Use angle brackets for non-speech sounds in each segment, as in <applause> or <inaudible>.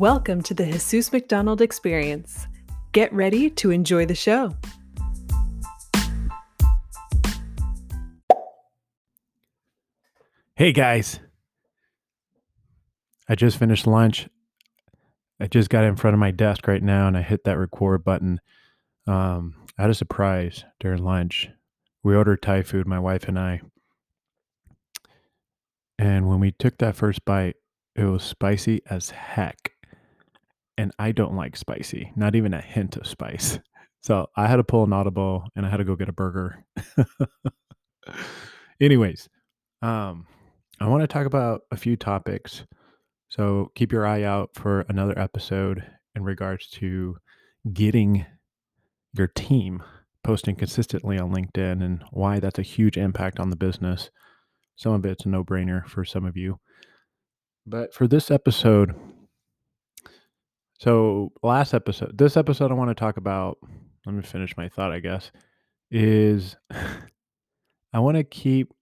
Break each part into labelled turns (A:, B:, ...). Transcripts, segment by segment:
A: Welcome to the Jesus McDonald Experience. Get ready to enjoy the show.
B: Hey guys, I just finished lunch. I just got in front of my desk right now and I hit that record button. Um, I had a surprise during lunch. We ordered Thai food, my wife and I. And when we took that first bite, it was spicy as heck. And I don't like spicy, not even a hint of spice. So I had to pull an audible and I had to go get a burger. <laughs> Anyways, um, I want to talk about a few topics. So keep your eye out for another episode in regards to getting your team posting consistently on LinkedIn and why that's a huge impact on the business. Some of it's a no brainer for some of you. But for this episode, so last episode, this episode, I want to talk about, let me finish my thought, I guess, is <laughs> I want to keep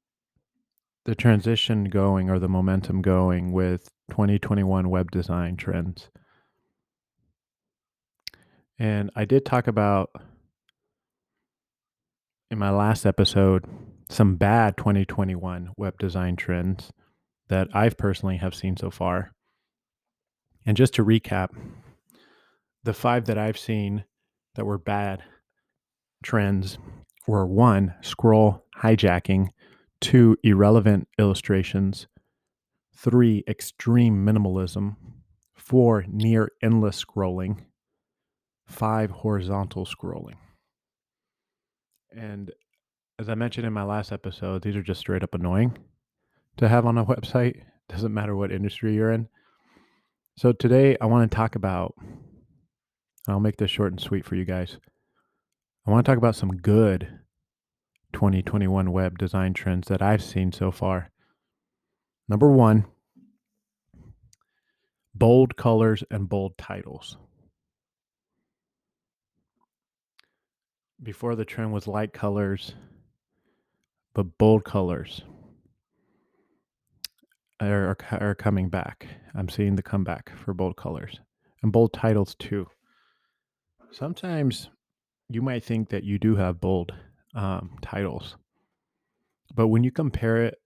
B: the transition going or the momentum going with 2021 web design trends. And I did talk about in my last episode some bad 2021 web design trends that I've personally have seen so far. And just to recap, the five that I've seen that were bad trends were one, scroll hijacking, two, irrelevant illustrations, three, extreme minimalism, four, near endless scrolling, five, horizontal scrolling. And as I mentioned in my last episode, these are just straight up annoying to have on a <laughs> website. Doesn't matter what industry you're in. So today I want to talk about, I'll make this short and sweet for you guys. I want to talk about some good 2021 web design trends that I've seen so far. Number one, bold colors and bold titles. Before the trend was light colors, but bold colors are, are, are coming back. I'm seeing the comeback for bold colors and bold titles too. Sometimes you might think that you do have bold um, titles, but when you compare it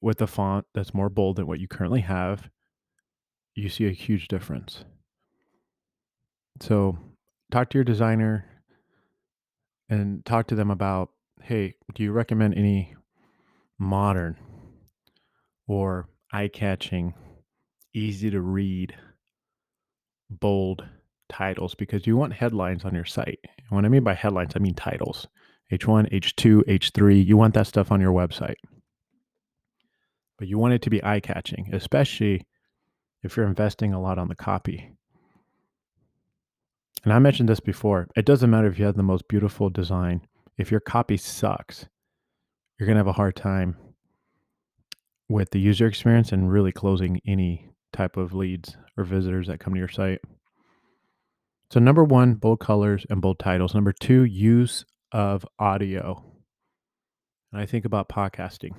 B: with a font that's more bold than what you currently have, you see a huge difference. So, talk to your designer and talk to them about hey, do you recommend any modern or eye catching, easy to read, bold titles because you want headlines on your site. And what I mean by headlines, I mean titles H1, H2, H3. You want that stuff on your website. But you want it to be eye catching, especially if you're investing a lot on the copy. And I mentioned this before. It doesn't matter if you have the most beautiful design. If your copy sucks, you're going to have a hard time with the user experience and really closing any type of leads or visitors that come to your site. So, number one, bold colors and bold titles. Number two, use of audio. And I think about podcasting.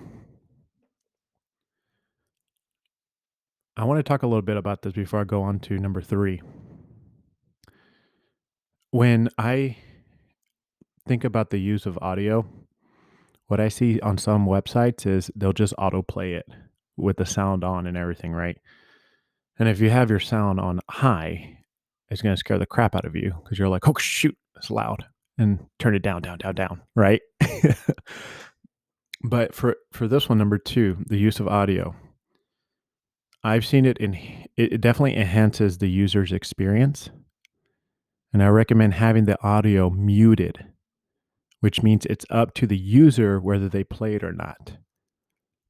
B: I want to talk a little bit about this before I go on to number three. When I think about the use of audio, what I see on some websites is they'll just autoplay it with the sound on and everything, right? And if you have your sound on high, it's going to scare the crap out of you because you're like, oh, shoot, it's loud. And turn it down, down, down, down, right? <laughs> but for, for this one, number two, the use of audio, I've seen it in, it definitely enhances the user's experience. And I recommend having the audio muted which means it's up to the user whether they play it or not.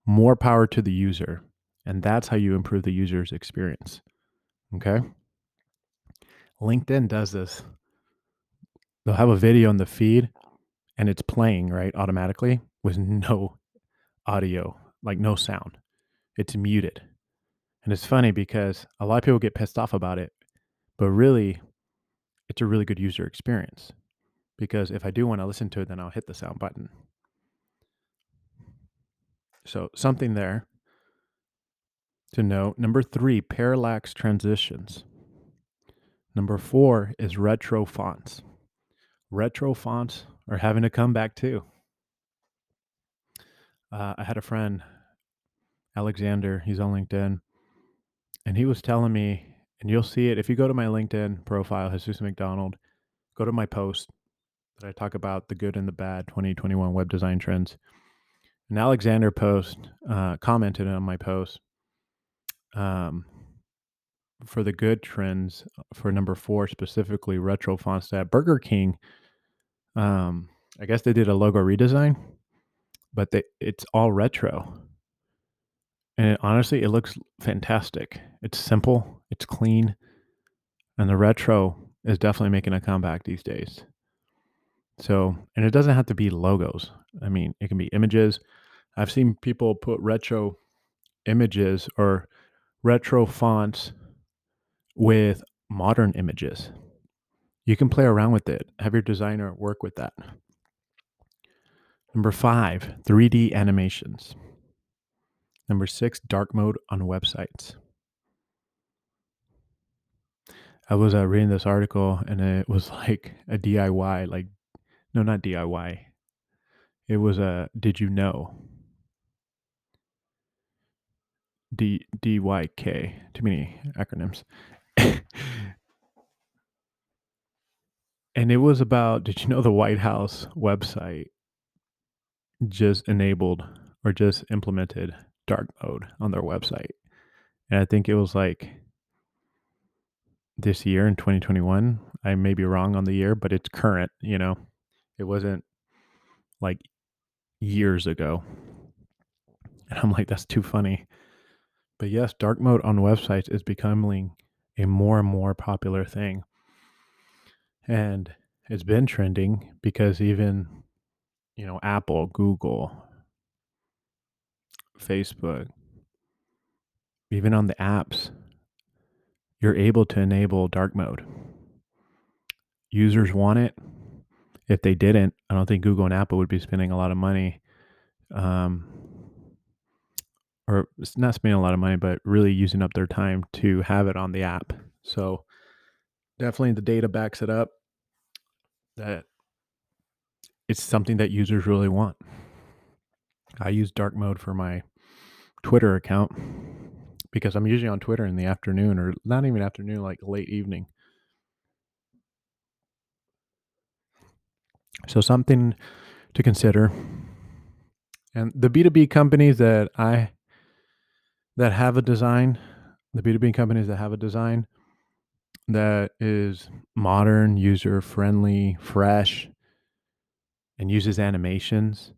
B: More power to the user. And that's how you improve the user's experience. Okay. LinkedIn does this. They'll have a video in the feed and it's playing, right, automatically with no audio, like no sound. It's muted. And it's funny because a lot of people get pissed off about it, but really, it's a really good user experience because if I do want to listen to it, then I'll hit the sound button. So something there to note. Number three, parallax transitions. Number four is retro fonts. Retro fonts are having a comeback too. Uh, I had a friend, Alexander, he's on LinkedIn, and he was telling me, and you'll see it if you go to my LinkedIn profile, Jesus McDonald, go to my post that I talk about the good and the bad 2021 web design trends. And Alexander post uh, commented on my post um, for the good trends uh, for number four specifically retro fonts that Burger King. Um, I guess they did a logo redesign, but they, it's all retro. And it, honestly, it looks fantastic. It's simple, it's clean, and the retro is definitely making a comeback these days. So, and it doesn't have to be logos. I mean, it can be images. I've seen people put retro images or retro fonts with modern images. You can play around with it, have your designer work with that. Number five, 3D animations. Number six, dark mode on websites. I was uh, reading this article and it was <laughs> like a DIY, like, no, not DIY. It was a did you know? D D Y K. Too many acronyms. And it was about did you know the White House website just enabled or just implemented dark mode on their website? And I think it was like this year in 2021. I may be wrong on the year, but it's current, you know. It wasn't like years ago. And I'm like, that's too funny. But yes, dark mode on websites is becoming a more and more popular thing. And it's been trending because even, you know, Apple, Google, Facebook, even on the apps, you're able to enable dark mode. Users want it. If they didn't, I don't think Google and Apple would be spending a lot of money um, or not spending a lot of money, but really using up their time to have it on the app. So definitely the data backs it up that it's something that users really want. I use dark mode for my Twitter account because I'm usually on Twitter in the afternoon or not even afternoon, like late evening. So something to consider. And the B2B companies that I that have a design, the B2B companies that have a design that is modern, user friendly, fresh, and uses animations,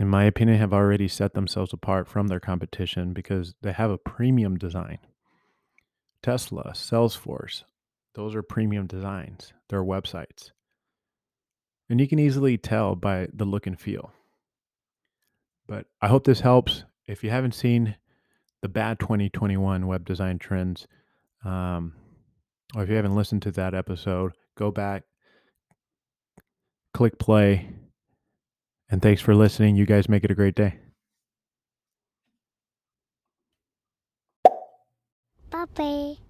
B: in my opinion, have already set themselves apart from their competition because they have a premium design. Tesla, Salesforce, those are premium designs, their websites. And you can easily tell by the look and feel. But I hope this helps. If you haven't seen the bad 2021 web design trends. Um, or if you haven't listened to that episode, go back, click play, and thanks for listening. You guys make it a great day.
C: Puppy.